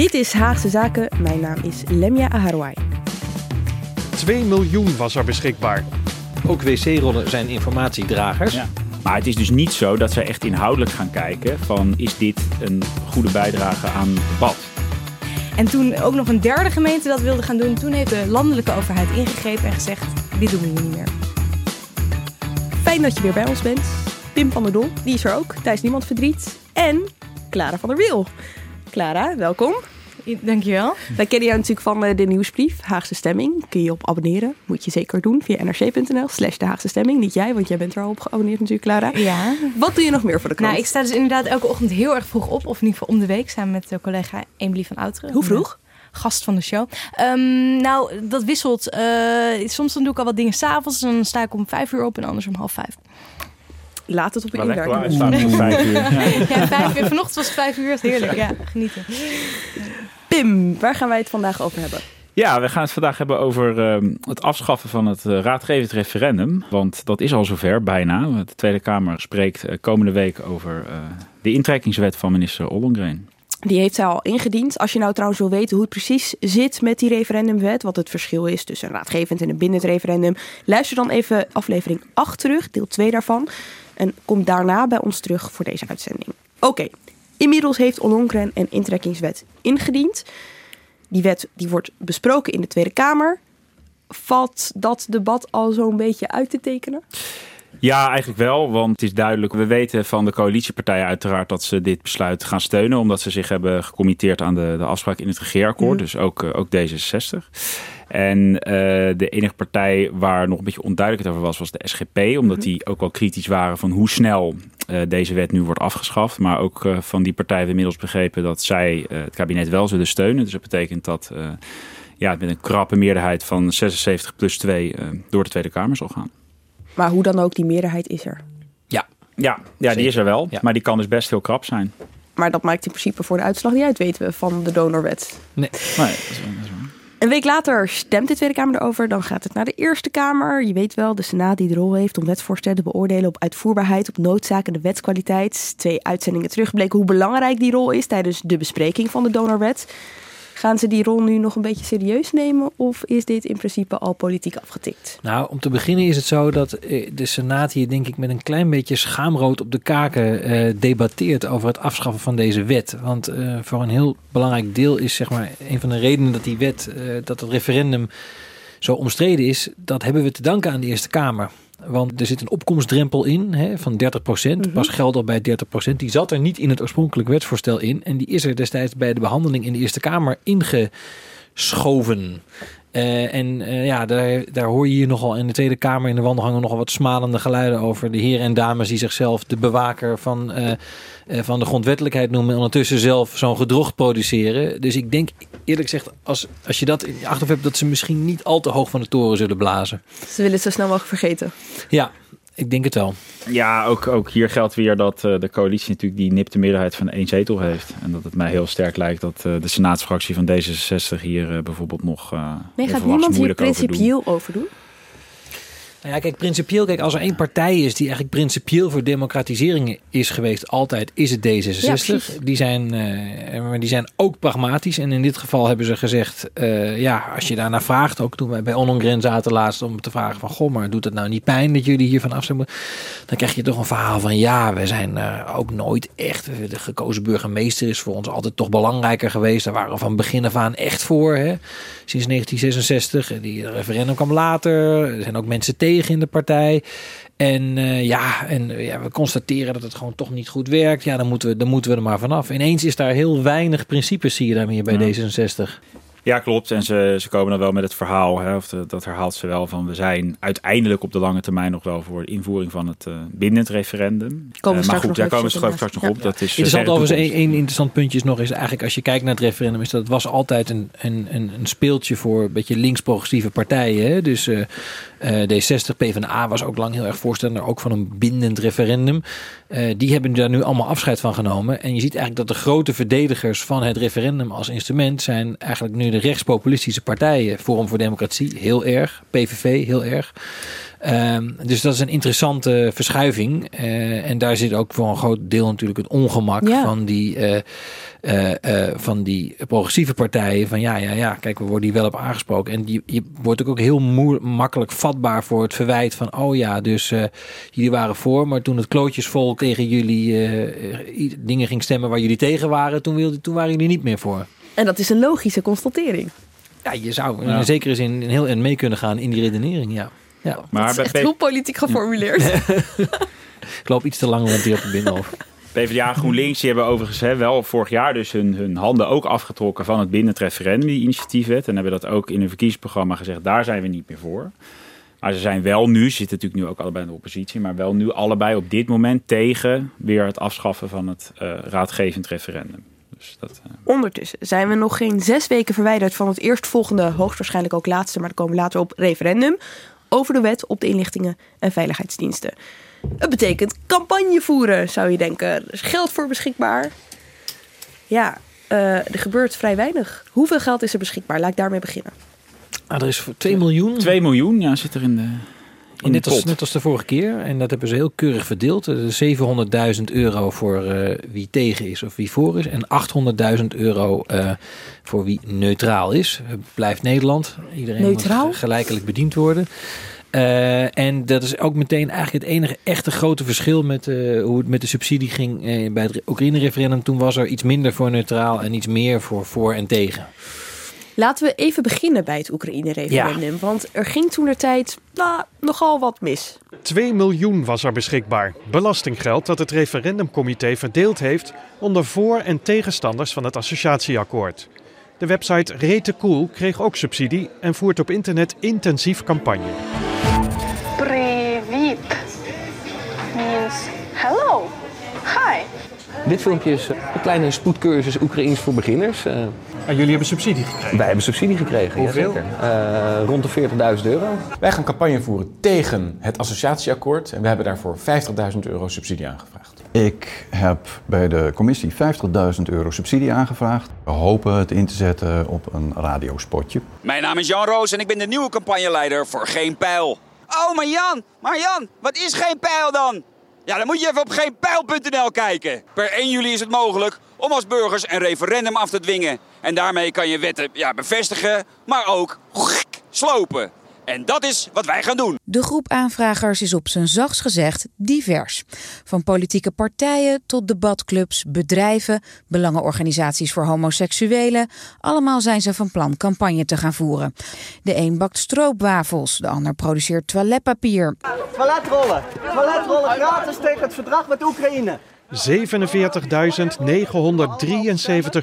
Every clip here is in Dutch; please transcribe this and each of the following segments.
Dit is Haagse Zaken. Mijn naam is Lemia Aharwai. 2 miljoen was er beschikbaar. Ook wc-rollen zijn informatiedragers. Ja. Maar het is dus niet zo dat ze echt inhoudelijk gaan kijken van is dit een goede bijdrage aan het debat. En toen ook nog een derde gemeente dat wilde gaan doen, toen heeft de landelijke overheid ingegrepen en gezegd: dit doen we hier niet meer. Fijn dat je weer bij ons bent. Pim van der Dol, die is er ook. Thijs Niemand Verdriet. En Clara van der Wiel. Clara, welkom. Dankjewel. Wij kennen jou natuurlijk van eh, de nieuwsbrief Haagse Stemming. Kun je op abonneren. Moet je zeker doen via nrc.nl slash de Haagse Stemming. Niet jij, want jij bent er al op geabonneerd natuurlijk, Clara. Ja. Wat doe je nog meer voor de krant? Nou, ik sta dus inderdaad elke ochtend heel erg vroeg op. Of in ieder geval om de week samen met de collega Emily van Outeren. Hoe vroeg? Gast van de show. Ehm, nou, dat wisselt. Eh, soms dan doe ik al wat dingen s'avonds. Dan sta ik om vijf uur op en anders om half vijf. Laat het op je inwerken. vijf uur. Ja, vijf uur. Vanochtend was het vijf uur. Heerlijk, ja. Genieten. Pim, waar gaan wij het vandaag over hebben? Ja, we gaan het vandaag hebben over ehm, het afschaffen van het eh, raadgevend referendum. Want dat is al zover, bijna. De Tweede Kamer spreekt eh, komende week over eh, de intrekkingswet van minister Ollongren. Die heeft zij al ingediend. Als je nou trouwens wil weten hoe het precies zit met die referendumwet, wat het verschil is tussen een raadgevend en een bindend referendum, luister dan even aflevering 8 terug, deel 2 daarvan. En kom daarna bij ons terug voor deze uitzending. Oké, inmiddels heeft Ollongren een intrekkingswet ingediend. Die wet die wordt besproken in de Tweede Kamer. Valt dat debat al zo'n beetje uit te tekenen? Ja, eigenlijk wel, want het is duidelijk. We weten van de coalitiepartijen uiteraard dat ze dit besluit gaan steunen, omdat ze zich hebben gecommitteerd aan de, de afspraak in het regeerakkoord, Mhm. dus ook, eh, ook D66. En eh, de enige partij waar nog een beetje onduidelijkheid over was, was de SGP, omdat Mhm. die ook wel kritisch waren van hoe snel eh, deze wet nu wordt afgeschaft. Maar ook van die partij hebben we inmiddels begrepen dat zij het kabinet wel zullen steunen. Dus dat betekent dat ja, het met een krappe meerderheid van 76 plus 2 eh, door de Tweede Kamer zal gaan. Maar hoe dan ook, die meerderheid is er. Ja, ja, ja die is er wel. Ja. Maar die kan dus best heel krap zijn. Maar dat maakt in principe voor de uitslag niet uit, weten we, van de donorwet. Nee, dat is, wel- dat is waar. Een week later stemt de Tweede Kamer erover. Dan gaat het naar de Eerste Kamer. Je weet wel, de Senaat die de rol heeft om wetsvoorstellen te beoordelen op uitvoerbaarheid, op noodzaak en de wetskwaliteit. Twee uitzendingen terugbleken hoe belangrijk die rol is tijdens de bespreking van de donorwet. Gaan ze die rol nu nog een beetje serieus nemen of is dit in principe al politiek afgetikt? Nou, om te beginnen is het zo dat eh, de Senaat hier denk ik met een klein beetje schaamrood op de kaken eh, debatteert over het afschaffen van deze wet. Want eh, voor een heel belangrijk deel is zeg maar een van de redenen dat die wet, dat het referendum zo omstreden is, dat hebben we te danken aan de Eerste Kamer. Want er zit een opkomstdrempel in hè, van 30 Mhm. Pas geldt al bij 30% Die zat er niet in het oorspronkelijk wetsvoorstel in. En die is er destijds bij de behandeling in de Eerste Kamer ingeschoven. Eh, en eh, ja, daar, daar hoor je hier nogal in de Tweede Kamer in de wandelgangen nogal wat smalende geluiden over de heren en dames die zichzelf de bewaker van, eh, van de grondwettelijkheid noemen en ondertussen zelf zo'n gedrocht produceren. Dus ik denk eerlijk gezegd, als, als je dat in je achterhoofd hebt, dat ze misschien niet al te hoog van de toren zullen blazen. Ze willen het zo snel mogelijk vergeten. Ja, ik denk het wel. Ja, ook, ook hier geldt weer dat eh, de coalitie natuurlijk die nipte meerderheid van één zetel heeft. En dat het mij heel sterk lijkt dat eh, de senaatsfractie van D66 hier eh, bijvoorbeeld nog. eh Nee, gaat niemand hier moeilijk over doen. principieel over doen? Nou ja, kijk, principieel, kijk, als er één partij is die eigenlijk principieel voor democratisering is geweest, altijd, is het Ja, D66. precies. die, zijn, eh, maar die zijn ook pragmatisch. En in dit geval hebben ze gezegd, eh, ja, als je daarna vraagt, ook toen wij bij Ollongren zaten laatst, om te vragen van, goh, maar doet het nou niet pijn dat jullie hiervan af zijn? Dan krijg je toch een verhaal van, ja, we zijn eh, ook nooit echt, de gekozen burgemeester is voor ons altijd toch belangrijker geweest. Daar waren we van begin af aan echt voor, hè. Sinds 1966. Die referendum kwam later. Er zijn ook mensen tegen in de partij. En eh, ja, en eh, ja, we constateren dat het gewoon toch niet goed werkt. Ja, dan moeten we, dan moeten we er maar vanaf. Ineens is daar heel weinig principes, zie je daarmee bij Ja. D66. Ja, klopt. En ze, ze komen dan wel met het verhaal, hè, of de- dat herhaalt ze wel, van we zijn uiteindelijk op de lange termijn nog wel voor de invoering van het eh bindend referendum. Komen Eh, maar goed, daar komen we op, straks, straks nog op. Dat is eh, Interessant overigens, één één interessant puntje is nog eens eigenlijk als je kijkt naar het referendum, is dat het was altijd een, een, een, een speeltje voor een beetje links-progressieve partijen. Hè? Dus eh, eh, D60, PvdA was ook lang heel erg voorstander, ook van een bindend referendum. Eh, die hebben daar nu allemaal afscheid van genomen. En je ziet eigenlijk dat de grote verdedigers van het referendum als instrument zijn eigenlijk nu de rechtspopulistische partijen. Forum voor Democratie, heel erg. PVV, heel erg. Ehm, dus dat is een interessante verschuiving. Eh, en daar zit ook voor een groot deel natuurlijk het ongemak Ja. van, die, eh, eh, van die progressieve partijen. Van ja, ja, ja, kijk, we worden hier wel op aangesproken. En die, je wordt ook heel makkelijk vatbaar voor het verwijt van... oh ja, dus jullie waren voor, maar toen het klootjesvolk tegen jullie dingen ging stemmen waar jullie tegen waren... toen, toen waren jullie niet meer voor. En dat is een logische constatering. Ja, je zou Ja. in zekere zin heel en mee kunnen gaan in die redenering, ja. ja. Maar dat is bij echt heel politiek geformuleerd. Ik loop iets te lang rond hier op de binnenhof. PvdA en GroenLinks die hebben overigens hè, wel vorig jaar dus hun, hun handen ook afgetrokken van het bindend referendum, die initiatiefwet. En hebben dat ook in hun verkiezingsprogramma gezegd, daar zijn we niet meer voor. Maar ze zijn wel nu, ze zitten natuurlijk nu ook allebei in de oppositie, maar wel nu allebei op dit moment tegen weer het afschaffen van het eh, raadgevend referendum. Dus dat, eh, Ondertussen zijn we nog geen zes weken verwijderd van het eerstvolgende, hoogstwaarschijnlijk ook laatste, maar daar komen we later op, referendum over de wet op de inlichtingen en veiligheidsdiensten. Het betekent campagne voeren, zou je denken. Er is geld voor beschikbaar. Ja, eh, er gebeurt vrij weinig. Hoeveel geld is er beschikbaar? Laat ik daarmee beginnen. Ah, er is voor 2 miljoen. 2 miljoen ja, zit er in de, in net, als, pot. net als de vorige keer. En dat hebben ze heel keurig verdeeld. Er is 700.000 euro voor eh, wie tegen is of wie voor is. En 800.000 euro eh, voor wie neutraal is. Eh, Blijft Nederland. Iedereen Neutraal? moet gelijkelijk bediend worden. Eh, en dat is ook meteen eigenlijk het enige echte grote verschil met eh, hoe het met de subsidie ging eh, bij het Oekraïne-referendum. Toen was er iets minder voor neutraal en iets meer voor voor en tegen. Laten we even beginnen bij het Oekraïne-referendum. Want er ging toen de tijd nou, nogal wat mis. 2 miljoen was er beschikbaar. Belastinggeld dat het referendumcomité verdeeld heeft onder voor- en tegenstanders van het associatieakkoord. De website Rete Cool kreeg ook subsidie en voert op internet intensief campagne. Dit filmpje is een kleine spoedcursus Oekraïens voor beginners. Eh, En jullie hebben subsidie gekregen. wij hebben subsidie gekregen. Hoeveel? jazeker. Eh, rond de 40.000 euro. Wij gaan campagne voeren tegen het associatieakkoord en we hebben daarvoor 50.000 euro subsidie aangevraagd. Ik heb bij de commissie 50.000 euro subsidie aangevraagd. We hopen het in te zetten op een radiospotje. Mijn naam is Jan Roos en ik ben de nieuwe campagneleider voor Geen Pijl. Oh, maar Jan, maar Jan, wat is Geen Pijl dan? Ja, dan moet je even op geenpijl.nl kijken. Per 1 juli is het mogelijk om als burgers een referendum af te dwingen. En daarmee kan je wetten ja, bevestigen, maar ook slopen. En dat is wat wij gaan doen. De groep aanvragers is op zijn zachts gezegd divers. Van politieke partijen tot debatclubs, bedrijven, belangenorganisaties voor homoseksuelen. Allemaal zijn ze van plan campagne te gaan voeren. De een bakt stroopwafels, de ander produceert toiletpapier. Toiletrollen. Toiletrollen gratis tegen het verdrag met Oekraïne. 47.973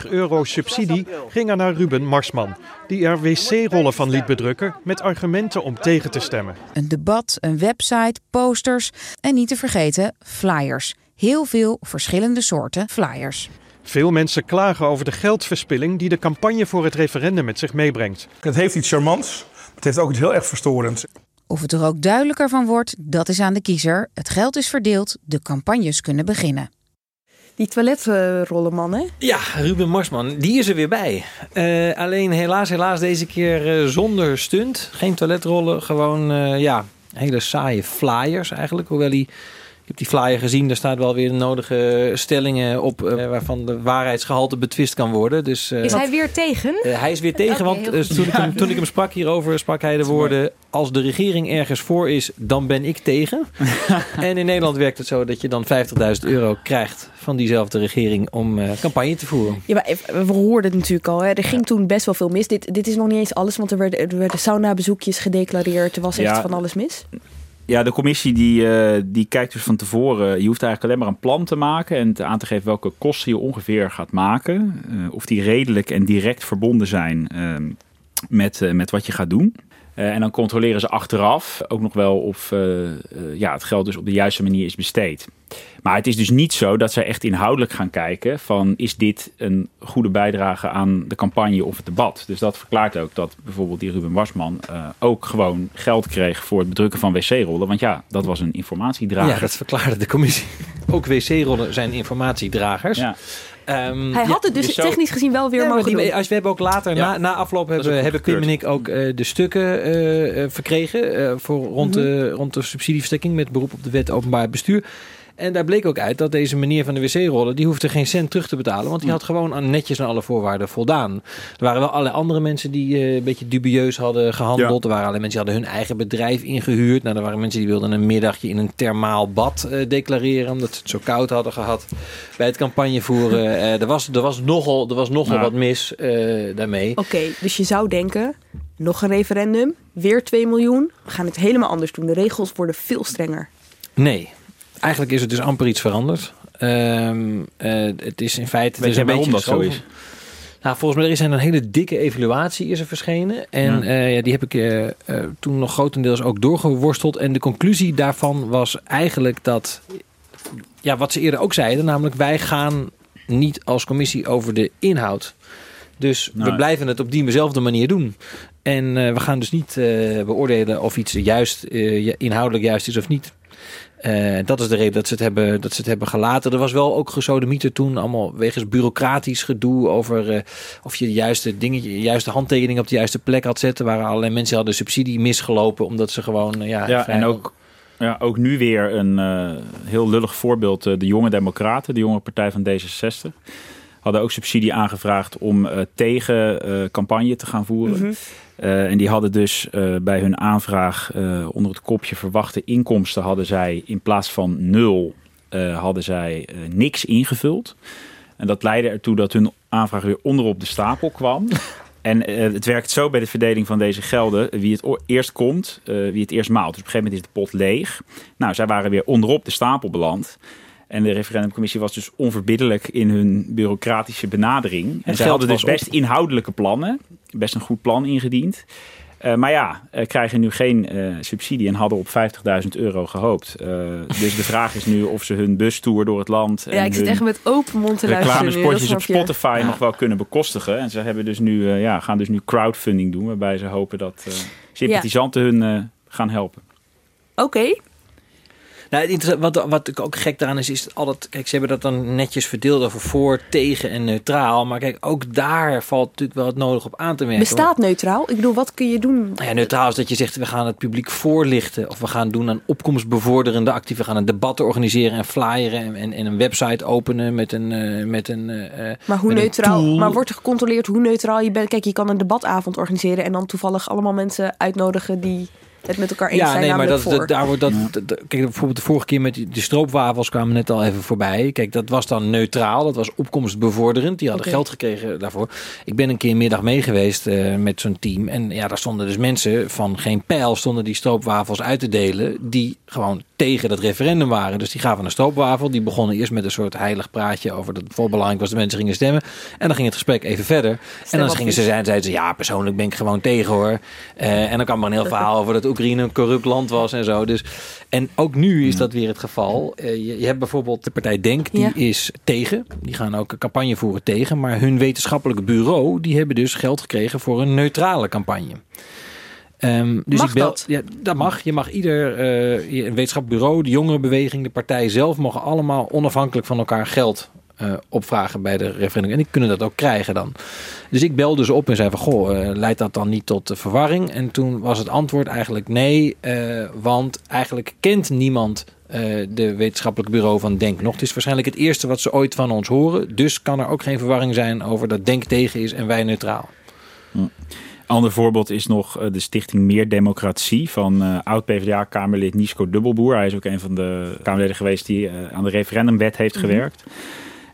euro subsidie ging er naar Ruben Marsman, die er wc-rollen van liet bedrukken met argumenten om tegen te stemmen. Een debat, een website, posters en niet te vergeten flyers. Heel veel verschillende soorten flyers. Veel mensen klagen over de geldverspilling die de campagne voor het referendum met zich meebrengt. Het heeft iets charmants. Het heeft ook iets heel erg verstorends. Of het er ook duidelijker van wordt, dat is aan de kiezer. Het geld is verdeeld, de campagnes kunnen beginnen. Die toiletrollenman, hè? Ja, Ruben Marsman, die is er weer bij. Eh, alleen helaas, helaas deze keer eh, zonder stunt. Geen toiletrollen, gewoon eh, ja, hele saaie flyers eigenlijk. Hoewel hij, heb die flyer gezien, daar staat wel weer de nodige stellingen op... eh, waarvan de waarheidsgehalte betwist kan worden. Dus, eh, Is hij weer tegen? eh, hij is weer tegen, want toen, ik hem, toen ik hem sprak hierover, sprak hij de woorden... als de regering ergens voor is, dan ben ik tegen. en in Nederland werkt het zo dat je dan 50.000 euro krijgt van diezelfde regering om eh, campagne te voeren. Ja, maar we hoorden het natuurlijk al. Hè. Er ging toen best wel veel mis. Dit, dit is nog niet eens alles, want er werden, er werden sauna-bezoekjes gedeclareerd. Er was echt Ja. van alles mis. Ja, de commissie die, eh, die kijkt dus van tevoren. Je hoeft eigenlijk alleen maar een plan te maken en te aan te geven welke kosten je ongeveer gaat maken. Uh, of die redelijk en direct verbonden zijn uh, met, met wat je gaat doen. Uh, en dan controleren ze achteraf ook nog wel of uh, uh, ja, het geld dus op de juiste manier is besteed. Maar het is dus niet zo dat zij echt inhoudelijk gaan kijken van is dit een goede bijdrage aan de campagne of het debat. Dus dat verklaart ook dat bijvoorbeeld die Ruben Wasman ook gewoon geld kreeg voor het bedrukken van wc-rollen. Want ja, dat was een informatiedrager. Ja, dat verklaarde de commissie. Ook wc-rollen zijn informatiedragers. Ja. Um, hij had het dus technisch gezien wel weer ja, mogen die, doen. Als we hebben ook later, ja. na, na afloop, hebben, hebben Pim en ik ook uh, de stukken uh, verkregen uh, voor rond, mm -hmm. de, rond de subsidieverstrekking met beroep op de wet openbaar bestuur. En daar bleek ook uit dat deze meneer van de wc-rollen... die hoefde geen cent terug te betalen. Want die had gewoon aan netjes aan alle voorwaarden voldaan. Er waren wel allerlei andere mensen die uh, een beetje dubieus hadden gehandeld. Ja. Er waren allerlei mensen die hadden hun eigen bedrijf ingehuurd. Nou, er waren mensen die wilden een middagje in een thermaal bad uh, declareren... omdat ze het zo koud hadden gehad bij het campagnevoeren. uh, er, was, er was nogal, er was nogal nou. wat mis daarmee. Oké, okay, dus je zou denken... nog een referendum, weer 2 miljoen. We gaan het helemaal anders doen. De regels worden veel strenger. Nee, Eigenlijk is het dus amper iets veranderd. Um, uh, het is in feite... Weet waarom dat zo is? Nou, volgens mij er is een hele dikke evaluatie is er verschenen. En ja. Uh, ja, die heb ik uh, uh, toen nog grotendeels ook doorgeworsteld. En de conclusie daarvan was eigenlijk dat... Ja, wat ze eerder ook zeiden. Namelijk wij gaan niet als commissie over de inhoud. Dus nou, we blijven het op diezelfde manier doen. En we gaan dus niet beoordelen of iets juist inhoudelijk juist is of niet. Uh, dat is de reden dat ze, het hebben, dat ze het hebben gelaten. Er was wel ook gesodemieter toen, allemaal wegens bureaucratisch gedoe over uh, of je de juiste dingetje, de juiste handtekening op de juiste plek had zetten. Waar allerlei mensen hadden subsidie misgelopen omdat ze gewoon. Uh, ja, ja en ook, ja, ook nu weer een heel lullig voorbeeld. de jonge Democraten, de jonge partij van D66 hadden ook subsidie aangevraagd om uh, tegen uh, campagne te gaan voeren. Mm -hmm. uh, en die hadden dus bij hun aanvraag onder het kopje verwachte inkomsten hadden zij in plaats van nul hadden zij niks ingevuld. En dat leidde ertoe dat hun aanvraag weer onderop de stapel kwam. En het werkt zo bij de verdeling van deze gelden. Wie het eerst komt, wie het eerst maalt. Dus op een gegeven moment is de pot leeg. Nou, zij waren weer onderop de stapel beland. En de referendumcommissie was dus onverbiddelijk in hun bureaucratische benadering. En, en zij hadden dus best op. inhoudelijke plannen. Best een goed plan ingediend. Uh, maar ja, uh, krijgen nu geen uh, subsidie en hadden op 50.000 euro gehoopt. dus de vraag is nu of ze hun bustour door het land. Ja, ik zit echt met open mond te. Reclamespotjes op Spotify ja. nog wel kunnen bekostigen. En ze hebben dus nu, ja, gaan dus nu crowdfunding doen. Waarbij ze hopen dat sympathisanten ja. hun gaan helpen. Oké, okay. Nou, wat, wat ook gek daaraan is, is altijd... Kijk, ze hebben dat dan netjes verdeeld over voor, tegen en neutraal. Maar kijk, ook daar valt natuurlijk wel het nodig op aan te merken. Bestaat neutraal? Ik bedoel, wat kun je doen? Nou ja, neutraal is dat je zegt, we gaan het publiek voorlichten. Of we gaan doen aan opkomstbevorderende actie. We gaan een debat organiseren en flyeren. En, en, en een website openen met een... Uh, met een uh, maar hoe neutraal? Maar wordt er gecontroleerd hoe neutraal je bent? Kijk, je kan een debatavond organiseren en dan toevallig allemaal mensen uitnodigen die het met elkaar eens ja, zijn. nee, maar dat, voor. dat, daar wordt dat, ja. dat, Kijk, bijvoorbeeld de vorige keer met die, de stroopwafels kwamen net al even voorbij. Kijk, dat was dan neutraal. Dat was opkomstbevorderend. Die hadden okay. geld gekregen daarvoor. Ik ben een keer een middag mee geweest uh, met zo'n team. En ja, daar stonden dus mensen van geen pijl stonden die stroopwafels uit te delen. Die gewoon tegen dat referendum waren. Dus die gaven een stroopwafel. Die begonnen eerst met een soort heilig praatje over dat het vol belangrijk was dat mensen gingen stemmen. En dan ging het gesprek even verder. Stem en dan gingen ze zijn, zeiden ze ja, persoonlijk ben ik gewoon tegen hoor. Uh, en dan kwam er een heel verhaal over dat Oekraïne een corrupt land was en zo. Dus, en ook nu is dat weer het geval. Uh, je, je, hebt bijvoorbeeld de partij Denk, die ja. is tegen. Die gaan ook een campagne voeren tegen. Maar hun wetenschappelijk bureau, die hebben dus geld gekregen voor een neutrale campagne. Um, dus mag ik bel, dat? Ja, dat mag. Je mag ieder uh, een wetenschappelijk bureau, de jongerenbeweging, de partij zelf, mogen allemaal onafhankelijk van elkaar geld uh, opvragen bij de referendum. En die kunnen dat ook krijgen dan. Dus ik belde dus op en zei van, goh, uh, leidt dat dan niet tot uh, verwarring? En toen was het antwoord eigenlijk nee, want eigenlijk kent niemand de wetenschappelijk bureau van Denk nog. Het is waarschijnlijk het eerste wat ze ooit van ons horen. Dus kan er ook geen verwarring zijn over dat Denk tegen is en wij neutraal. Hm. Ander voorbeeld is nog de stichting Meer Democratie van uh, oud-PVDA-Kamerlid Nisco Dubbelboer. Hij is ook een van de Kamerleden geweest die uh, aan de referendumwet heeft mm-hmm. gewerkt.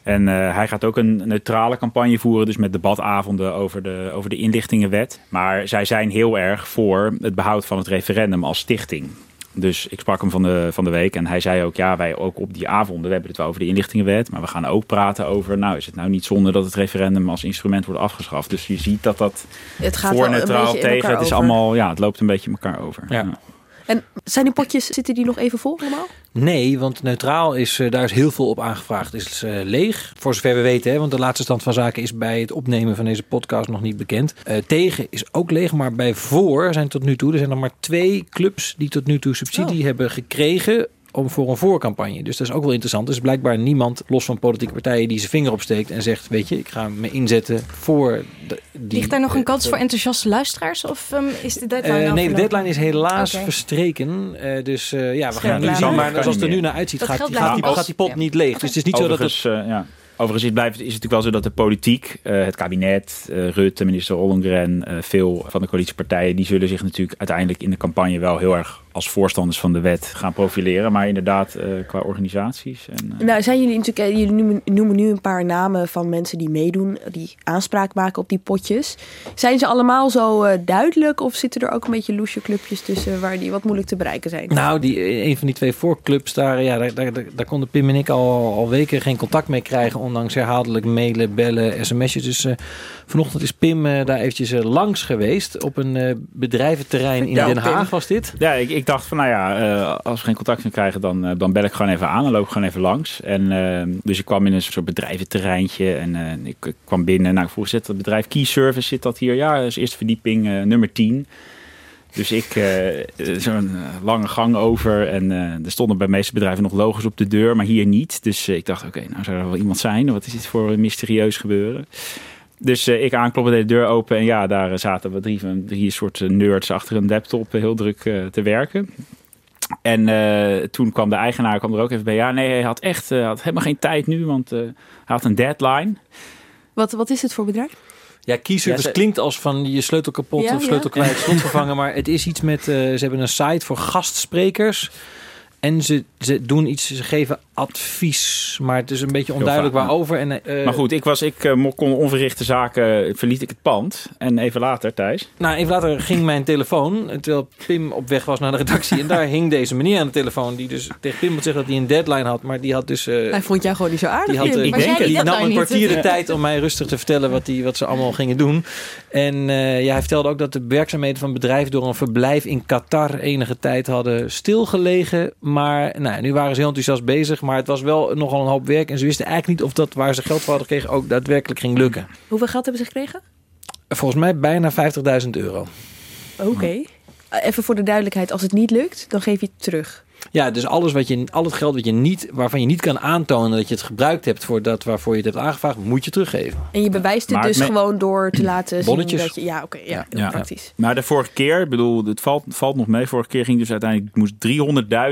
En uh, hij gaat ook een neutrale campagne voeren, dus met debatavonden over de, over de inlichtingenwet. Maar zij zijn heel erg voor het behoud van het referendum als stichting. Dus ik sprak hem van de, van de week en hij zei ook, ja, wij ook op die avonden, we hebben het wel over de inlichtingenwet, maar we gaan ook praten over, nou, is het nou niet zonde dat het referendum als instrument wordt afgeschaft? Dus je ziet dat dat Het gaat voor neutraal tegen, het is over. allemaal, ja, het loopt een beetje elkaar over. Ja. En zijn die potjes, zitten die nog even vol allemaal? Nee, want neutraal is, eh, daar is heel veel op aangevraagd. Is eh, leeg, voor zover we weten. Hè, want de laatste stand van zaken is bij het opnemen van deze podcast nog niet bekend. Eh, tegen is ook leeg, maar bij voor zijn tot nu toe... er zijn nog maar twee clubs die tot nu toe subsidie Oh. hebben gekregen... om voor een voorcampagne. Dus dat is ook wel interessant. Er is blijkbaar niemand, los van politieke partijen... die zijn vinger opsteekt en zegt... weet je, ik ga me inzetten voor de, die... Ligt daar nog een kans eh, voor enthousiaste luisteraars? Of ehm, is de deadline Eh, al nee, de deadline is helaas verstreken. Eh, dus eh, ja, we gaan nu zien. Maar zoals het er nu naar uitziet, Dat gaat, gaat, die, gaat die pot niet leeg. Dus het is niet zo dat het... Overigens, eh, ja. Overigens is, blijft, is het natuurlijk wel zo dat de politiek, eh, het kabinet, eh, Rutte, minister Ollongren, eh, veel van de coalitiepartijen, die zullen zich natuurlijk uiteindelijk in de campagne wel heel erg als voorstanders van de wet gaan profileren. Maar inderdaad, eh, qua organisaties. En, eh, Nou, zijn jullie natuurlijk, eh, jullie noemen, noemen nu een paar namen van mensen die meedoen, die aanspraak maken op die potjes. Zijn ze allemaal zo eh, duidelijk of zitten er ook een beetje loesje clubjes tussen waar die wat moeilijk te bereiken zijn? Nou, die, een van die twee voorclubs, daar, ja, daar, daar, daar, daar konden Pim en ik al, al weken geen contact mee krijgen. Ondanks herhaaldelijk mailen, bellen, sms'jes. Dus eh, vanochtend is Pim eh, daar eventjes langs geweest. Op een eh, bedrijventerrein in Den Pim. Haag was dit. Ja, ik, ik dacht van nou ja, eh, als we geen contact meer krijgen, dan, eh, dan bel ik gewoon even aan en loop ik gewoon even langs. En eh, dus ik kwam in een soort bedrijventerreintje en eh, ik, ik kwam binnen. Nou, ik vroeg, zit dat bedrijf Key Service, zit dat hier? Ja, is eerste verdieping, nummer 10. Dus ik, zo'n lange gang over en er stonden bij de meeste bedrijven nog logos op de deur, maar hier niet. Dus ik dacht, oké, nou zou er wel iemand zijn. Wat is dit voor een mysterieus gebeuren? Dus eh, ik aankloppen, deed de deur open en ja, daar zaten we drie, van drie soort eh, nerds achter een laptop eh, heel druk eh, te werken. En eh, toen kwam de eigenaar kwam er ook even bij. Ja, nee, hij had echt eh, had helemaal geen tijd nu, want eh, hij had een deadline. Wat, wat is het voor bedrijf? Ja, keyservice Ja, ze- klinkt als van je sleutel kapot Ja, of sleutel ja. kwijt, slot vervangen. Maar het is iets met, eh, ze hebben een site voor gastsprekers. En ze, ze doen iets, ze geven advies. Maar het is een beetje onduidelijk vaak, waarover. En, eh, maar goed, ik, was, ik eh, kon onverrichte zaken, verliet ik het pand. En even later, Thijs. Nou, even later ging mijn telefoon, terwijl Pim op weg was naar de redactie. En daar hing deze meneer aan de telefoon, die dus tegen Pim moet zeggen dat hij een deadline had. Maar die had dus... eh, Hij vond jou gewoon niet zo aardig. die, had, jij die die nam een kwartier de tijd om mij rustig te vertellen wat, die, wat ze allemaal gingen doen. En eh, ja, hij vertelde ook dat de werkzaamheden van het bedrijf door een verblijf in Qatar enige tijd hadden stilgelegen. Maar nou, nu waren ze heel enthousiast bezig, maar het was wel nogal een hoop werk. En ze wisten eigenlijk niet of dat waar ze geld voor hadden gekregen ook daadwerkelijk ging lukken. Hoeveel geld hebben ze gekregen? Volgens mij bijna 50.000 euro. Oké. Eh, Even voor de duidelijkheid, als het niet lukt, dan geef je het terug. Ja, dus alles wat je, al het geld wat je niet, waarvan je niet kan aantonen dat je het gebruikt hebt voor dat waarvoor je het hebt aangevraagd, moet je teruggeven. En je bewijst het Maar dus me- gewoon door te laten Bonnetjes. zien dat je... Ja, oké. ja, heel praktisch. Maar de vorige keer, ik bedoel, het valt, valt nog mee. Vorige keer ging dus uiteindelijk, moest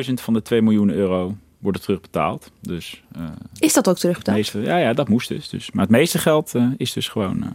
300.000 van de 2 miljoen euro worden terugbetaald. Dus eh, Is dat ook terugbetaald? meeste, ja, ja, dat moest dus. dus. Maar het meeste geld eh, is dus gewoon, eh,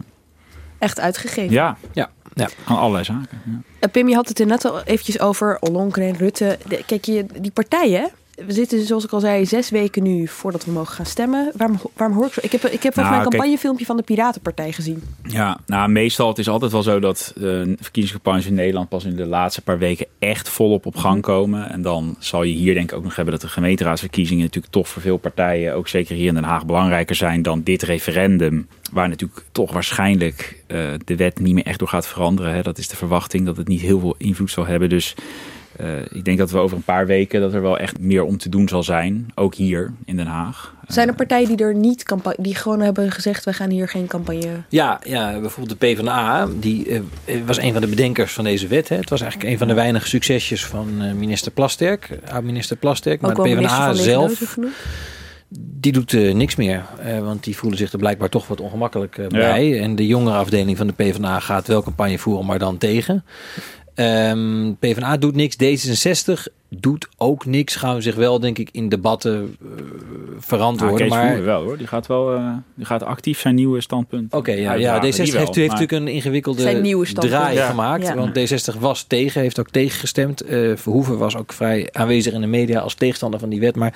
Echt uitgegeven? ja, Ja, ja. aan allerlei zaken. Ja. Eh, Pim, je had het er net al eventjes over Ollongren, Rutte. De- kijk, je, die partijen... We zitten, zoals ik al zei, zes weken nu voordat we mogen gaan stemmen. Waarom, waarom hoor ik zo? Ik heb, ik heb volgens Nou, mij een campagnefilmpje van de Piratenpartij gezien. Ja, nou meestal het is altijd wel zo dat eh, verkiezingscampagnes in Nederland pas in de laatste paar weken echt volop op gang komen. En dan zal je hier denk ik ook nog hebben dat de gemeenteraadsverkiezingen natuurlijk toch voor veel partijen, ook zeker hier in Den Haag, belangrijker zijn dan dit referendum. Waar natuurlijk toch waarschijnlijk eh, de wet niet meer echt door gaat veranderen. Hè. Dat is de verwachting dat het niet heel veel invloed zal hebben. Dus eh, ik denk dat we over een paar weken dat er wel echt meer om te doen zal zijn. Ook hier in Den Haag. Zijn er partijen die er niet campagne, die gewoon hebben gezegd: we gaan hier geen campagne. Ja, ja, bijvoorbeeld de PvdA, die eh, was een van de bedenkers van deze wet. Hè. Het was eigenlijk een van de weinige succesjes van eh, minister Plasterk, oud-minister Plasterk. Maar Ook wel de minister PvdA van zelf, die doet eh, niks meer. Eh, want die voelen zich er blijkbaar toch wat ongemakkelijk eh, bij. En de jongere afdeling van de PvdA gaat wel campagne voeren, maar dan tegen. Ehm PvdA doet niks. D66 doet ook niks. Gaan we zich wel, denk ik, in debatten eh, verantwoorden. Nou, Kees maar wel hoor. Die gaat wel eh, die gaat actief zijn nieuwe standpunt. Oké, ja, ja uitdragen. D66 Die heeft, natuurlijk een ingewikkelde draai Ja. gemaakt. Ja. Want D60 was tegen, heeft ook tegengestemd. Eh Verhoeven was ook vrij aanwezig in de media als tegenstander van die wet. Maar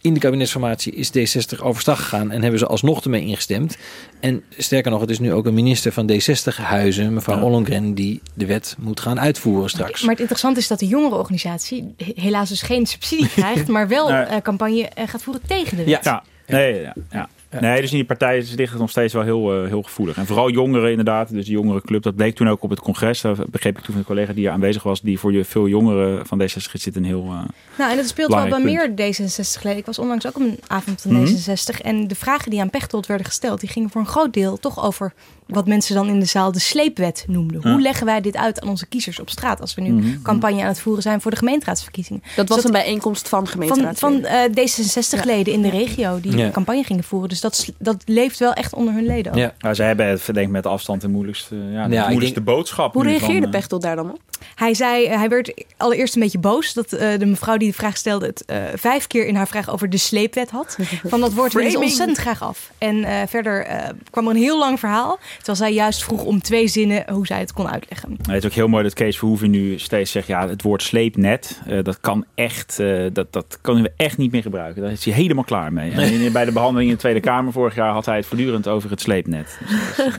in de kabinetsformatie is D60 overstag gegaan en hebben ze alsnog ermee ingestemd. En sterker nog, het is nu ook een minister van D60-huizen, mevrouw Ollongren, die de wet moet gaan uitvoeren straks. Maar het interessante is dat de jongerenorganisatie helaas dus geen subsidie krijgt, maar wel Nee. eh, campagne eh, gaat voeren tegen de wet. Ja, nee, ja, ja. Nee, dus in die partij is- ligt het nog steeds wel heel, eh, heel gevoelig. En vooral jongeren inderdaad, dus de jongerenclub. Dat bleek toen ook op het congres. Daar begreep ik toen van een collega die hier aanwezig was. Die voor je veel jongeren van D66 zit een heel... eh, Nou, en het speelt wel bij meer D66-leden. Ik was onlangs ook op een avond van Mhm. D66. En de vragen die aan Pechtold werden gesteld, die gingen voor een groot deel toch over wat mensen dan in de zaal de sleepwet noemden. Ja. Hoe leggen wij dit uit aan onze kiezers op straat als we nu Mhm. campagne aan het voeren zijn voor de gemeenteraadsverkiezingen? Dat was Dus een bijeenkomst van van, gemeenteraadsleden. van eh, D66-leden in de regio die Ja. campagne gingen voeren. Dus dat, dat leeft wel echt onder hun leden. ook. Ja. Nou, zij hebben het denk ik met afstand de moeilijkste, ja, de moeilijkste denk- boodschap. Hoe reageerde van, eh, Pechtold daar dan op? Hij zei, eh, hij werd allereerst een beetje boos dat eh, de mevrouw die de vraag stelde het eh, vijf keer in haar vraag over de sleepwet had. Van dat woord willen ze ontzettend graag af. En eh, verder eh, kwam er een heel lang verhaal, terwijl zij juist vroeg om twee zinnen hoe zij het kon uitleggen. Nou, Het is ook heel mooi dat Kees Verhoeven nu steeds zegt... ja, het woord sleepnet, eh, dat kan echt... eh, dat, dat kunnen we echt niet meer gebruiken. Daar is hij helemaal klaar mee. En in- bij de behandeling in de Tweede Kamer vorig jaar... had hij het voortdurend over het sleepnet.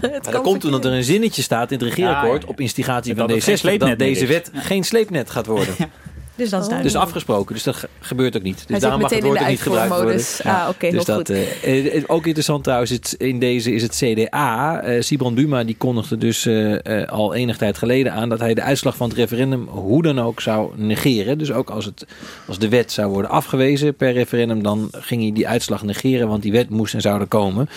Maar dat komt omdat er een zinnetje staat in het regeerakkoord op instigatie Dat van het geen D60 dat sleepnet meer deze wet geen sleepnet gaat worden. Dus dat is Dus afgesproken, dus dat ge- gebeurt ook niet. Dus Hij zit daarom mag het woord ook niet gebruikt worden. Ah, oké, dus dat, goed. eh, eh, ook interessant trouwens, het, in deze is het CDA. eh Sibron Buma die kondigde dus eh, eh, al enig tijd geleden aan dat hij de uitslag van het referendum hoe dan ook zou negeren. Dus ook als, het, als de wet zou worden afgewezen per referendum, dan ging hij die uitslag negeren, want die wet moest en zou er komen.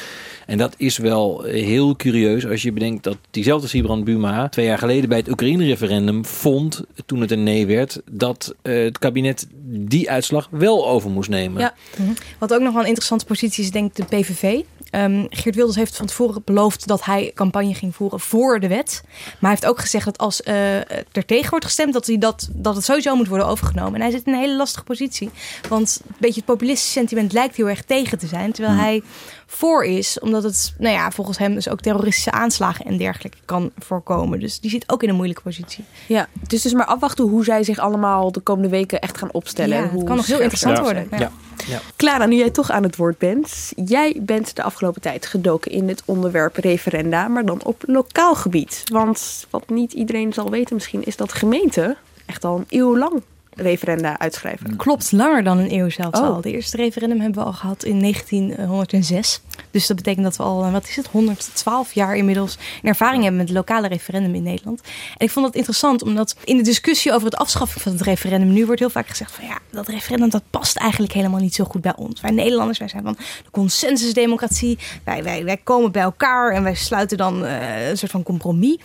En dat is wel heel curieus als je bedenkt dat diezelfde Sibrand Buma twee jaar geleden bij het Oekraïne-referendum vond, toen het een nee werd, dat eh, het kabinet die uitslag wel over moest nemen. Ja. Wat ook nog wel een interessante positie is, denk ik, de PVV. Ehm, Geert Wilders heeft van tevoren beloofd dat hij campagne ging voeren voor de wet. Maar hij heeft ook gezegd dat als eh, er tegen wordt gestemd, dat, hij dat, dat het sowieso moet worden overgenomen. En hij zit in een hele lastige positie. Want een beetje het populistische sentiment lijkt heel erg tegen te zijn. Terwijl Hmm. hij voor is, omdat het, nou ja, volgens hem dus ook terroristische aanslagen en dergelijke kan voorkomen. Dus die zit ook in een moeilijke positie. Ja, het is dus maar afwachten hoe zij zich allemaal de komende weken echt gaan opstellen. Ja, en het hoe kan nog heel interessant worden. Ja. Ja. Clara, nu jij toch aan het woord bent. Jij bent de afgelopen tijd gedoken in het onderwerp referenda, maar dan op lokaal gebied. Want wat niet iedereen zal weten misschien, is dat gemeenten echt al een eeuw lang referenda uitschrijven. Klopt, langer dan een eeuw zelfs Oh. al. De eerste referendum hebben we al gehad in 1906. Dus dat betekent dat we al, eh, wat is het, 112 jaar inmiddels een ervaring hebben met het lokale referendum in Nederland. En ik vond dat interessant, omdat in de discussie over het afschaffen van het referendum nu wordt heel vaak gezegd van ja, dat referendum dat past eigenlijk helemaal niet zo goed bij ons. Wij Nederlanders, wij zijn van de consensusdemocratie. Wij, wij, wij komen bij elkaar en wij sluiten dan eh, een soort van compromis.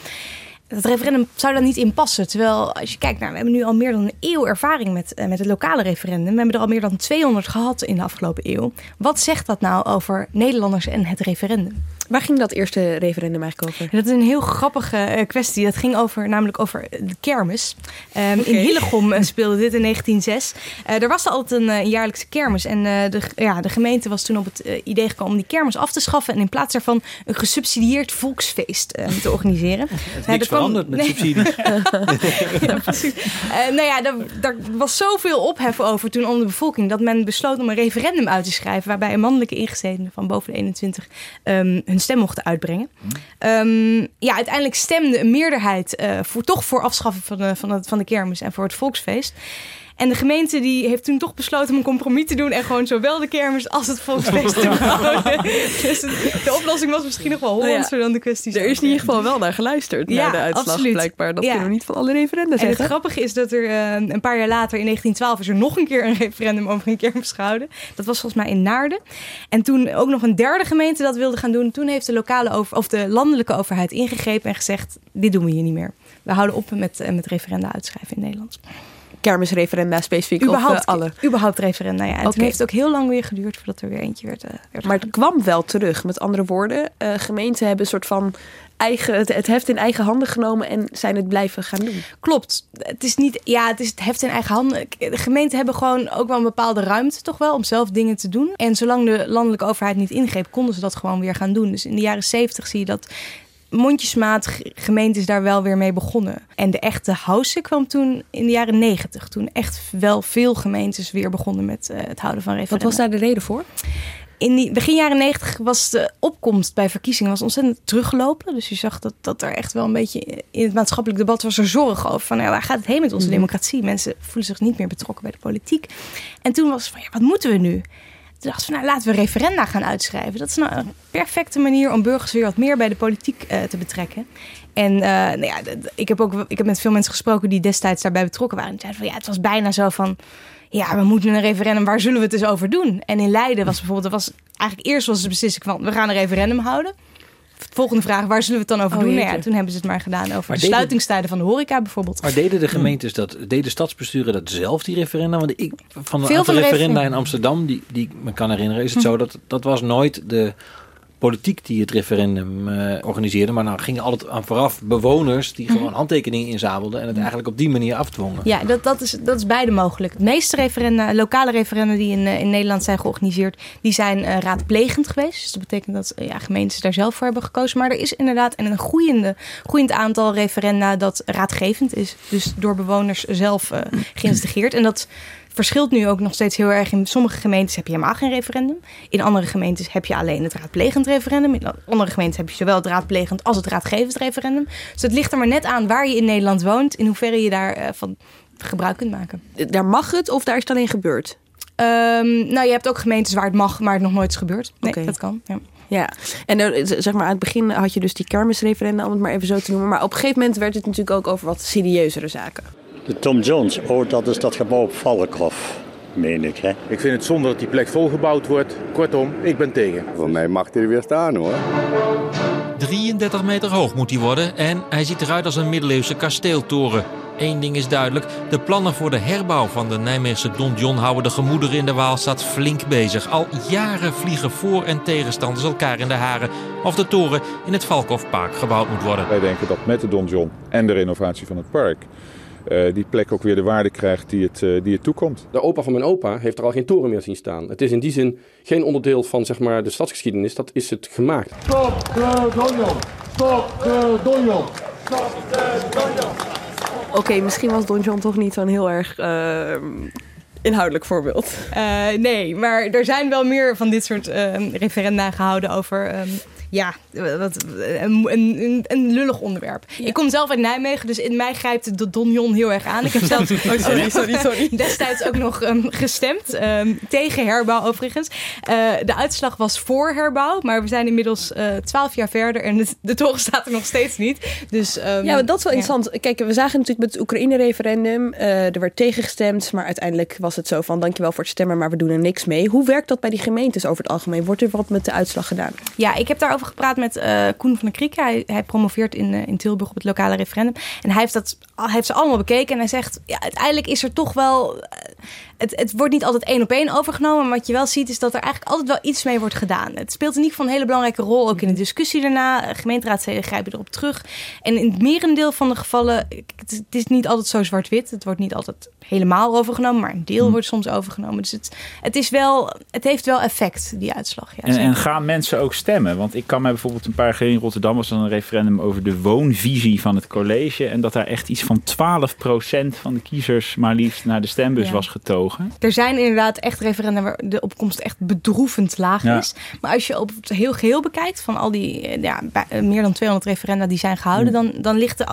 Dat referendum zou daar niet in passen. Terwijl als je kijkt naar, we hebben nu al meer dan een eeuw ervaring met, eh, met het lokale referendum. We hebben er al meer dan 200 gehad in de afgelopen eeuw. Wat zegt dat nou over Nederlanders en het referendum? Waar ging dat eerste referendum eigenlijk over? Dat is een heel grappige eh, kwestie. Dat ging over, namelijk over de kermis. Ehm. In Hillegom eh, speelde dit in 1906. Eh, er was altijd een, een jaarlijkse kermis. En eh, de, ja, de gemeente was toen op het idee gekomen om die kermis af te schaffen. En in plaats daarvan een gesubsidieerd volksfeest te organiseren. Het Ja, niks kwam- veranderd met Nee. subsidies. ja, precies. Eh, nou ja, daar, daar was zoveel ophef over toen onder de bevolking dat men besloot om een referendum uit te schrijven waarbij een mannelijke ingezetenen van boven de 21 ehm, hun stem mochten uitbrengen. Ehm, ja, uiteindelijk stemde een meerderheid eh, voor, toch voor afschaffen van van, het, van de kermis en voor het volksfeest. En de gemeente die heeft toen toch besloten om een compromis te doen en gewoon zowel de kermis als het volksfeest te behouden. dus de oplossing was misschien nog wel Hollandser dan de kwestie. Er is in ieder geval wel naar geluisterd, naar de uitslag absoluut. blijkbaar. Dat Ja. kunnen we niet van alle referenda En zeggen. het grappige is dat er eh, een paar jaar later, in 1912, is er nog een keer een referendum over een kermis gehouden. Dat was volgens mij in Naarden. En toen ook nog een derde gemeente dat wilde gaan doen. Toen heeft de lokale over, of de landelijke overheid ingegrepen en gezegd: dit doen we hier niet meer. We houden op met, eh, met referenda uitschrijven in Nederland. Kermisreferenda specifiek Überhaupt, of eh, alle? überhaupt referenda, ja. En toen heeft het ook heel lang weer geduurd voordat er weer eentje werd, eh, werd Maar het kwam wel terug. Met andere woorden, eh, gemeenten hebben een soort van eigen, het, het heft in eigen handen genomen en zijn het blijven gaan doen. Klopt. Het is niet, ja, het is het heft in eigen handen. De gemeenten hebben gewoon ook wel een bepaalde ruimte, toch wel, om zelf dingen te doen. En zolang de landelijke overheid niet ingreep, konden ze dat gewoon weer gaan doen. Dus in de jaren zeventig zie je dat mondjesmaat ge- gemeentes daar wel weer mee begonnen. En de echte house kwam toen in de jaren negentig. Toen echt wel veel gemeentes weer begonnen met eh, het houden van Wat referenda. was daar de reden voor? In die begin jaren negentig was de opkomst bij verkiezingen was ontzettend teruggelopen. Dus je zag dat, dat er echt wel een beetje in het maatschappelijk debat was er zorg over. Van ja, waar gaat het heen met onze Mhm. democratie? Mensen voelen zich niet meer betrokken bij de politiek. En toen was van ja, wat moeten we nu? Toen dachten we, nou laten we referenda gaan uitschrijven. Dat is nou een perfecte manier om burgers weer wat meer bij de politiek eh, te betrekken. En eh, nou ja, ik heb ook ik heb met veel mensen gesproken die destijds daarbij betrokken waren. Die zeiden van ja, het was bijna zo van. Ja, we moeten een referendum, waar zullen we het eens over doen? En in Leiden was bijvoorbeeld, er was eigenlijk eerst was de beslissing van we gaan een referendum houden. Volgende vraag, waar zullen we het dan over Oh, doen? Nou ja, toen hebben ze het maar gedaan over Maar de deden- sluitingstijden van de horeca bijvoorbeeld. Maar deden de gemeentes dat, deden stadsbesturen dat zelf, die referenda? Want ik, van aantal de referenda refer- in Amsterdam, die, die ik me kan herinneren, is het zo dat dat was nooit de politiek die het referendum eh, organiseerde. Maar nou gingen altijd aan vooraf bewoners die gewoon handtekeningen inzamelden en het eigenlijk op die manier afdwongen. Ja, dat, dat, is, dat is beide mogelijk. De meeste referenda, lokale referenda die in, eh, in Nederland zijn georganiseerd, die zijn eh, raadplegend geweest. Dus dat betekent dat ja, gemeentes daar zelf voor hebben gekozen. Maar er is inderdaad een groeiende, groeiend aantal referenda dat raadgevend is. Dus door bewoners zelf eh geïnstigeerd. En dat verschilt nu ook nog steeds heel erg. In sommige gemeentes heb je helemaal geen referendum. In andere gemeentes heb je alleen het raadplegend referendum. In andere gemeentes heb je zowel het raadplegend als het raadgevend referendum. Dus het ligt er maar net aan waar je in Nederland woont. In hoeverre je daar eh, van gebruik kunt maken. Daar mag het of daar is het alleen gebeurd? Ehm, nou, je hebt ook gemeentes waar het mag, maar het nog nooit is gebeurd. Nee, Oké. dat kan. Ja. Ja, en eh, zeg maar aan het begin had je dus die kermisreferenda, om het maar even zo te noemen. Maar op een gegeven moment werd het natuurlijk ook over wat serieuzere zaken. De Tom Jones, oh dat is dat gebouw op Valkhof, meen ik hè. Ik vind het zonde dat die plek volgebouwd wordt. Kortom, ik ben tegen. Voor mij mag hij er weer staan hoor. 33 meter hoog moet hij worden en hij ziet eruit als een middeleeuwse kasteeltoren. Eén ding is duidelijk, de plannen voor de herbouw van de Nijmeegse Don John houden de gemoederen in de Waalstad flink bezig. Al jaren vliegen voor- en tegenstanders elkaar in de haren of de toren in het Valkhofpark gebouwd moet worden. Wij denken dat met de Don John en de renovatie van het park... eh, die plek ook weer de waarde krijgt die het, eh, die het toekomt. De opa van mijn opa heeft er al geen toren meer zien staan. Het is in die zin geen onderdeel van zeg maar, de stadsgeschiedenis, dat is het gemaakt. Stop de Donjon! Stop de Donjon! Stop de Donjon! Oké, misschien was Don John toch niet zo'n heel erg eh, inhoudelijk voorbeeld. Eh, nee, maar er zijn wel meer van dit soort ehm, referenda gehouden over. ehm, ja, wat, een, een, een lullig onderwerp. Ik kom zelf uit Nijmegen, dus in mij grijpt de Donjon heel erg aan. Ik heb zelf Oh, sorry, sorry, sorry. destijds ook nog ehm, gestemd. ehm, tegen herbouw overigens. Eh, de uitslag was voor herbouw, maar we zijn inmiddels eh, twaalf jaar verder en de, de toren staat er nog steeds niet. Dus, ehm, Ja, maar dat is wel ja. interessant. Kijk, we zagen natuurlijk met het Oekraïne-referendum, eh, er werd tegengestemd, maar uiteindelijk was het zo van dankjewel voor het stemmen, maar we doen er niks mee. Hoe werkt dat bij die gemeentes over het algemeen? Wordt er wat met de uitslag gedaan? Ja, ik heb daarover gepraat met eh, Koen van der Kriek. Hij, hij promoveert in, eh, in Tilburg op het lokale referendum. En hij heeft, dat, heeft ze allemaal bekeken. En hij zegt, ja, uiteindelijk is er toch wel... eh, het, het wordt niet altijd één op één overgenomen. Maar wat je wel ziet is dat er eigenlijk altijd wel iets mee wordt gedaan. Het speelt in ieder geval een hele belangrijke rol. Ook in de discussie daarna. Gemeenteraadsleden grijpen erop terug. En in het merendeel van de gevallen... Het, het is niet altijd zo zwart-wit. Het wordt niet altijd helemaal overgenomen. Maar een deel wordt soms overgenomen. Dus het, het, is wel, het heeft wel effect, die uitslag. Ja, En, en gaan mensen ook stemmen? Want ik kan mij bijvoorbeeld een paar geleden in Rotterdam was er een referendum over de woonvisie van het college. En dat daar echt iets van 12% van de kiezers maar liefst naar de stembus Ja. was getogen. Er zijn inderdaad echt referenda waar de opkomst echt bedroevend laag Ja. is. Maar als je op het heel geheel bekijkt, van al die eh, ja, eh, meer dan 200 referenda die zijn gehouden, dan, dan ligt de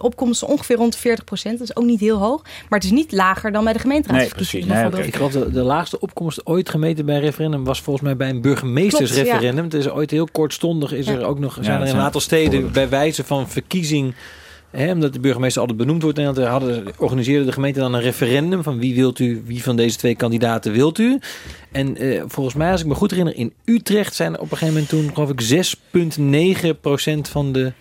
opkomst ongeveer rond de 40 procent. Dat is ook niet heel hoog. Maar het is niet lager dan bij de gemeenteraadsverkiezingen bijvoorbeeld. Ik geloof de, de laagste opkomst ooit gemeten bij een referendum was volgens mij bij een burgemeestersreferendum. Klopt, Het is ooit heel kortstondig. Is Ja. er ook nog, Ja, zijn er een aantal steden bij wijze van verkiezing. Omdat de burgemeester altijd benoemd wordt. En dat hadden, organiseerde de gemeente dan een referendum van wie wilt u, wie van deze twee kandidaten wilt u. En eh, volgens mij, als ik me goed herinner, in Utrecht zijn er op een gegeven moment toen, geloof ik, 6,9% van de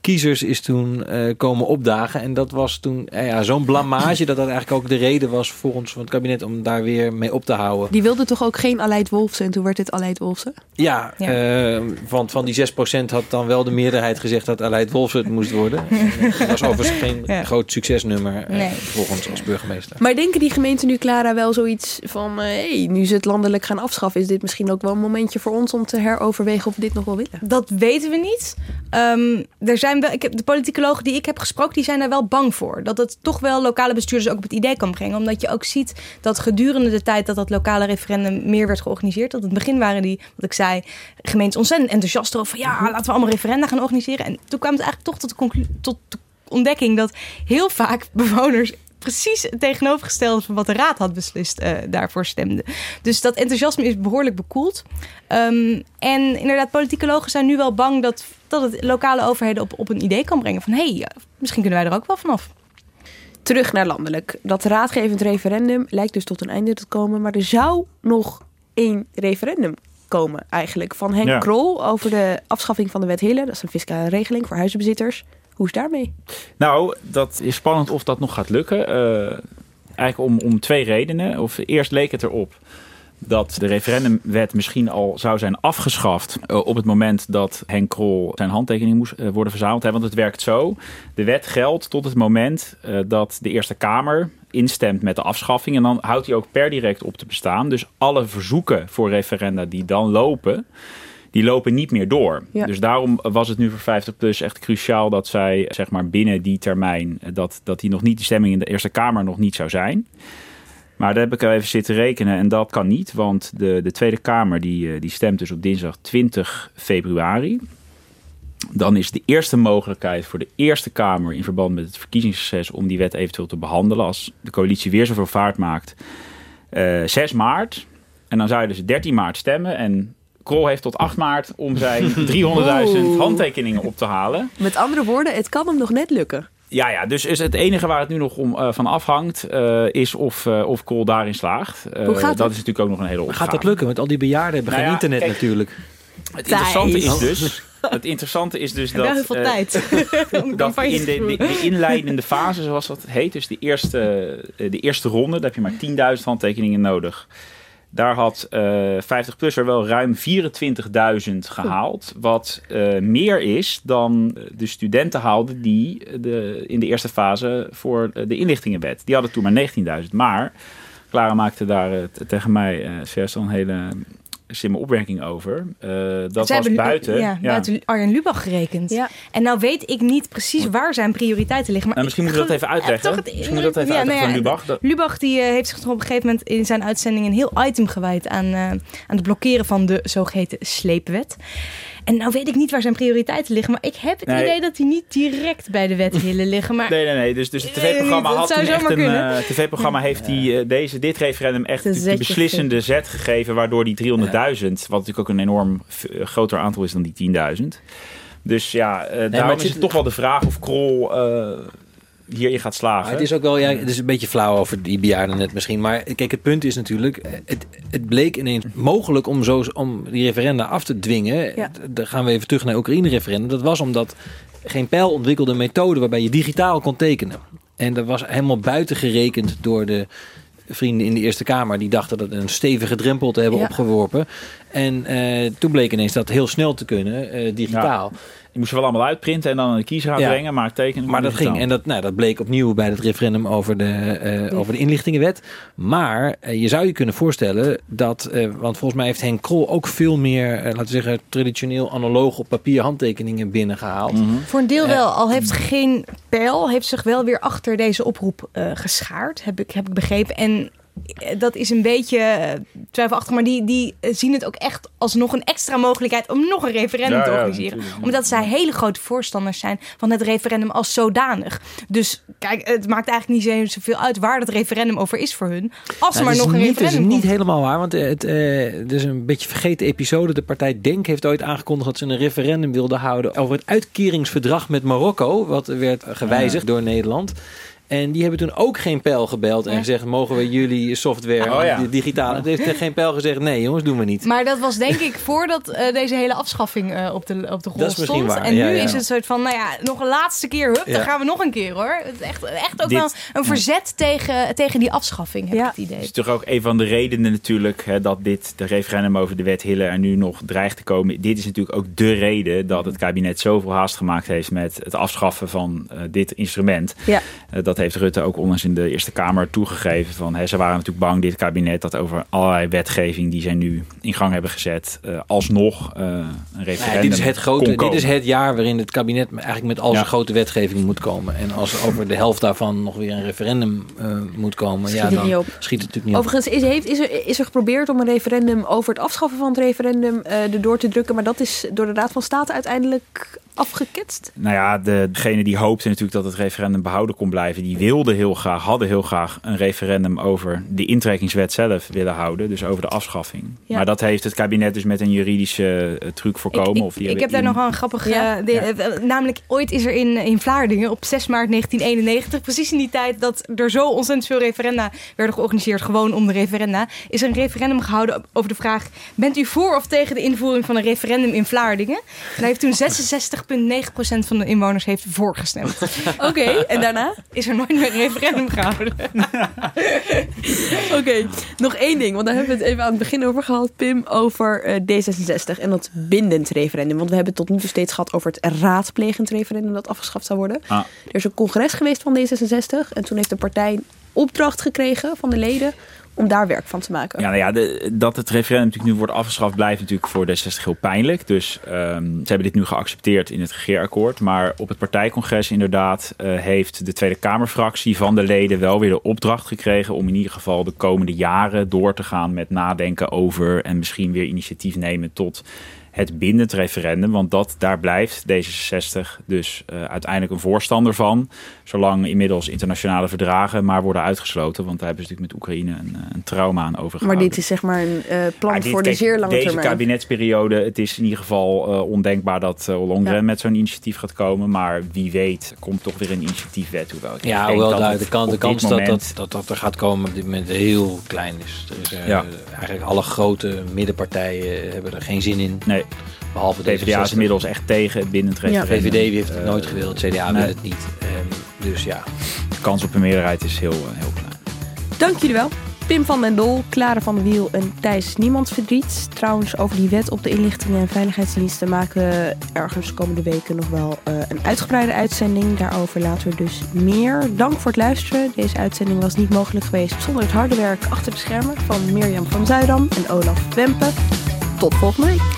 kiezers is toen eh, komen opdagen. En dat was toen eh, ja, zo'n blamage dat dat eigenlijk ook de reden was volgens het kabinet om daar weer mee op te houden. Die wilde toch ook geen Aleid Wolfsen en toen werd het Aleid Wolfsen? Ja, eh, want van die 6% had dan wel de meerderheid gezegd dat Aleid Wolfsen het moest worden. En dat was overigens geen Ja. groot succesnummer Nee. volgens als burgemeester. Maar denken die gemeenten nu, Clara, wel zoiets van... hé, hey, nu ze het landelijk gaan afschaffen... is dit misschien ook wel een momentje voor ons om te heroverwegen of we dit nog wel willen? Dat weten we niet. Ehm, er zijn wel, ik heb, de politicologen die ik heb gesproken, die zijn daar wel bang voor. Dat het toch wel lokale bestuurders ook op het idee kan brengen. Omdat je ook ziet dat gedurende de tijd dat dat lokale referendum meer werd georganiseerd. Dat in het begin waren die, wat ik zei, gemeentes ontzettend enthousiast over. van, Ja, laten we allemaal referenda gaan organiseren. En toen kwam het eigenlijk toch tot de, tot de ontdekking dat heel vaak bewoners precies het tegenovergestelde van wat de raad had beslist eh, daarvoor stemden. Dus dat enthousiasme is behoorlijk bekoeld. Ehm, en inderdaad, politicologen zijn nu wel bang dat, dat het lokale overheden op, op een idee kan brengen van hé, hey, misschien kunnen wij er ook wel vanaf. Terug naar landelijk. Dat raadgevend referendum lijkt dus tot een einde te komen. Maar er zou nog één referendum komen eigenlijk. Van Henk Ja. Krol over de afschaffing van de wet Hille. Dat is een fiscale regeling voor huizenbezitters. Hoe is daarmee? Nou, dat is spannend of dat nog gaat lukken. Eh, eigenlijk om, om twee redenen. Of eerst leek het erop dat de referendumwet misschien al zou zijn afgeschaft eh, op het moment dat Henk Krol zijn handtekening moest eh, worden verzameld. Want het werkt zo. De wet geldt tot het moment dat de Eerste Kamer instemt met de afschaffing. En dan houdt hij ook per direct op te bestaan. Dus alle verzoeken voor referenda die dan lopen, die lopen niet meer door. Ja. Dus daarom was het nu voor 50 plus echt cruciaal dat zij zeg maar binnen die termijn eh, dat, dat die nog niet de stemming in de Eerste Kamer nog niet zou zijn. Maar daar heb ik even zitten rekenen en dat kan niet, want de, de Tweede Kamer die, eh, die stemt dus op dinsdag 20 februari. Dan is de eerste mogelijkheid voor de Eerste Kamer in verband met het verkiezingsproces om die wet eventueel te behandelen als de coalitie weer zoveel vaart maakt. eh 6 maart. En dan zou je dus 13 maart stemmen en Krol heeft tot 8 maart om zijn 300.000 Oeh. handtekeningen op te halen. Met andere woorden, het kan hem nog net lukken. Ja, ja, dus is het enige waar het nu nog om, eh, van afhangt, eh, is of, eh of Krol daarin slaagt. Eh, Hoe gaat dat het? is natuurlijk ook nog een hele opgave. Gaat dat lukken? Want al die bejaarden hebben Nou geen ja, internet kijk, natuurlijk. Het interessante is dus, het interessante is dus dat, heel veel tijd. dat in de, de, inleidende fase, zoals dat heet, dus de eerste, de eerste ronde, daar heb je maar 10.000 handtekeningen nodig. Daar had eh 50PLUS er wel ruim 24.000 gehaald. Wat eh, meer is dan de studenten haalden die de, in de eerste fase voor de inlichtingenwet. Die hadden toen maar 19.000. Maar Clara maakte daar eh, tegen mij eh al een hele slimme opmerking over. Eh, dat Zij was hebben- buiten. Ja, ja. buiten Arjen Lubach gerekend. En nou weet ik niet precies waar zijn prioriteiten liggen. Maar Nou, misschien moeten we dat even uitleggen. toch het- Misschien moeten we dat even Ja, uitleggen nou van Lubach. Dat- Lubach die, eh, heeft zich toch op een gegeven moment in zijn uitzending een heel item gewijd aan, eh, aan het blokkeren van de zogeheten sleepwet. En nou weet ik niet waar zijn prioriteiten liggen, maar ik heb het Nee. idee dat die niet direct bij de wethillen liggen. Maar Nee, nee, nee. Dus, dus het Nee, tv-programma had echt een... eh, Het tv-programma heeft die, eh, deze, dit referendum echt Een de, beslissende zet gegeven... waardoor die 300.000, wat natuurlijk ook een enorm eh, groter aantal is dan die 10.000... Dus ja, eh daarom maar het is zit- het toch wel de vraag of Krol eh, hierin gaat slagen. Maar het is ook wel, ja, het is een beetje flauw over die bejaarden net misschien. Maar kijk, het punt is natuurlijk, het, het bleek ineens mogelijk om, zo, om die referenda af te dwingen. Ja. Dan gaan we even terug naar Oekraïne-referendum. Dat was omdat geen pijl ontwikkelde methode waarbij je digitaal kon tekenen. En dat was helemaal buiten gerekend door de vrienden in de Eerste Kamer. Die dachten dat een stevige drempel te hebben Ja. opgeworpen. En eh, toen bleek ineens dat heel snel te kunnen, eh, digitaal. Die moesten wel allemaal uitprinten en dan aan de kiezer Ja. brengen, maar tekenen. Maar dat ging. En dat, nou, dat bleek opnieuw bij het referendum over de, eh, over de inlichtingenwet. Maar eh, je zou je kunnen voorstellen dat. eh, want volgens mij heeft Henk Krol ook veel meer, laten we zeggen, traditioneel analoog op papier handtekeningen binnengehaald. Mhm. Voor een deel wel, al heeft geen pijl, heeft zich wel weer achter deze oproep eh, geschaard, heb ik, heb ik begrepen. En dat is een beetje eh, twijfelachtig, maar die, die eh, zien het ook echt als nog een extra mogelijkheid om nog een referendum Ja, te organiseren. Omdat zij hele grote voorstanders zijn van het referendum als zodanig. Dus kijk, het maakt eigenlijk niet zo- zoveel uit waar het referendum over is voor hun. Als er Nou, maar dat nog is een niet, dat is referendum niet helemaal waar, want het, eh, het is een beetje vergeten episode. De partij Denk heeft ooit aangekondigd dat ze een referendum wilden houden over het uitkeringsverdrag met Marokko, wat werd gewijzigd door Nederland. En die hebben toen ook geen pijl gebeld en gezegd: mogen we jullie software, Oh ja. di- digitale. Het heeft geen pijl gezegd: nee, jongens, doen we niet. Maar dat was denk ik voordat eh, deze hele afschaffing eh, op, de, op de grond Dat is misschien stond. waar, En ja, nu ja. is het soort van, nou ja, nog een laatste keer. Hup, Ja. dan gaan we nog een keer hoor. Het is echt, echt ook Dit- wel een verzet tegen, tegen die afschaffing, heb ik het idee. Het is toch ook een van de redenen natuurlijk hè, dat dit de referendum over de wet Hille er nu nog dreigt te komen. Dit is natuurlijk ook de reden dat het kabinet zoveel haast gemaakt heeft met het afschaffen van eh, dit instrument. Ja. Dat heeft Rutte ook onlangs in de Eerste Kamer toegegeven. Van, hè, ze waren natuurlijk bang, dit kabinet, dat over allerlei wetgeving die zij nu in gang hebben gezet, eh, alsnog eh, een referendum Nee, dit is het grote. kon Dit is het jaar waarin het kabinet eigenlijk met al zijn Ja. grote wetgeving moet komen. En als over de helft daarvan nog weer een referendum eh, moet komen, Schiet ja, het dan niet op. schiet het natuurlijk niet op. Overigens is, heeft, is, er, is er geprobeerd om een referendum over het afschaffen van het referendum eh erdoor te drukken. Maar dat is door de Raad van State uiteindelijk afgeketst. Nou ja, de- degene die hoopte natuurlijk dat het referendum behouden kon blijven, die wilden heel graag, hadden heel graag een referendum over de intrekkingswet zelf willen houden. Dus over de afschaffing. Ja. Maar dat heeft het kabinet dus met een juridische eh, truc voorkomen. of die Ik heb daar nog wel een grappig... eh, de- eh, namelijk, ooit is er in, in Vlaardingen op 6 maart 1991... precies in die tijd dat er zo ontzettend veel referenda werden georganiseerd... gewoon om de referenda... is er een referendum gehouden over de vraag... bent u voor of tegen de invoering van een referendum in Vlaardingen? En daar heeft toen 66,9% van de inwoners heeft voorgestemd. Oké, en daarna? Is er nooit meer een referendum gehouden. Oké, nog één ding. Want daar hebben we het even aan het begin over gehad, Pim. Over eh, D66 en dat bindend referendum. Want we hebben het tot nu toe steeds gehad over het raadplegend referendum dat afgeschaft zou worden. Ah. Er is een congres geweest van D66. En toen heeft de partij een opdracht gekregen van de leden om daar werk van te maken. Ja, nou ja, de- dat het referendum natuurlijk nu wordt afgeschaft blijft natuurlijk voor D66 heel pijnlijk. Dus ehm, ze hebben dit nu geaccepteerd in het regeerakkoord. Maar op het partijcongres inderdaad eh, heeft de Tweede Kamerfractie van de leden wel weer de opdracht gekregen om in ieder geval de komende jaren door te gaan met nadenken over en misschien weer initiatief nemen tot het bindend referendum. Want dat, daar blijft D66 dus eh, uiteindelijk een voorstander van. Zolang inmiddels internationale verdragen maar worden uitgesloten. Want daar hebben ze natuurlijk met Oekraïne een, eh, een trauma aan overgehouden. Maar dit is zeg maar een eh, plan Maar dit- voor de kijk, zeer lange deze termijn. kabinetsperiode, het is in ieder geval eh, ondenkbaar dat uh, Ollongren Ja. met zo'n initiatief gaat komen. Maar wie weet komt toch weer een initiatiefwet. Hoewel ik Ja, denk hoewel dat daar de, kan, kans dat, moment- dat, dat dat er gaat komen op dit moment heel klein is. Er is Ja. Eigenlijk alle grote middenpartijen hebben er geen zin in. Nee. Behalve De PvdA is D66. inmiddels echt tegen het bindend referendum. VVD heeft het Eh, nooit gewild, CDA nee. wil het niet. Ehm, dus ja. De kans op een meerderheid is heel, eh, heel klein. Dank jullie wel. Pim van den Dol, Clara van der Wiel en Thijs Niemands Verdriet. Trouwens, over die wet op de inlichtingen en veiligheidsdiensten maken we ergens komende weken nog wel eh, een uitgebreide uitzending. Daarover later dus meer. Dank voor het luisteren. Deze uitzending was niet mogelijk geweest zonder het harde werk achter de schermen van Mirjam van Zuidam en Olaf Wempe. Tot volgende week.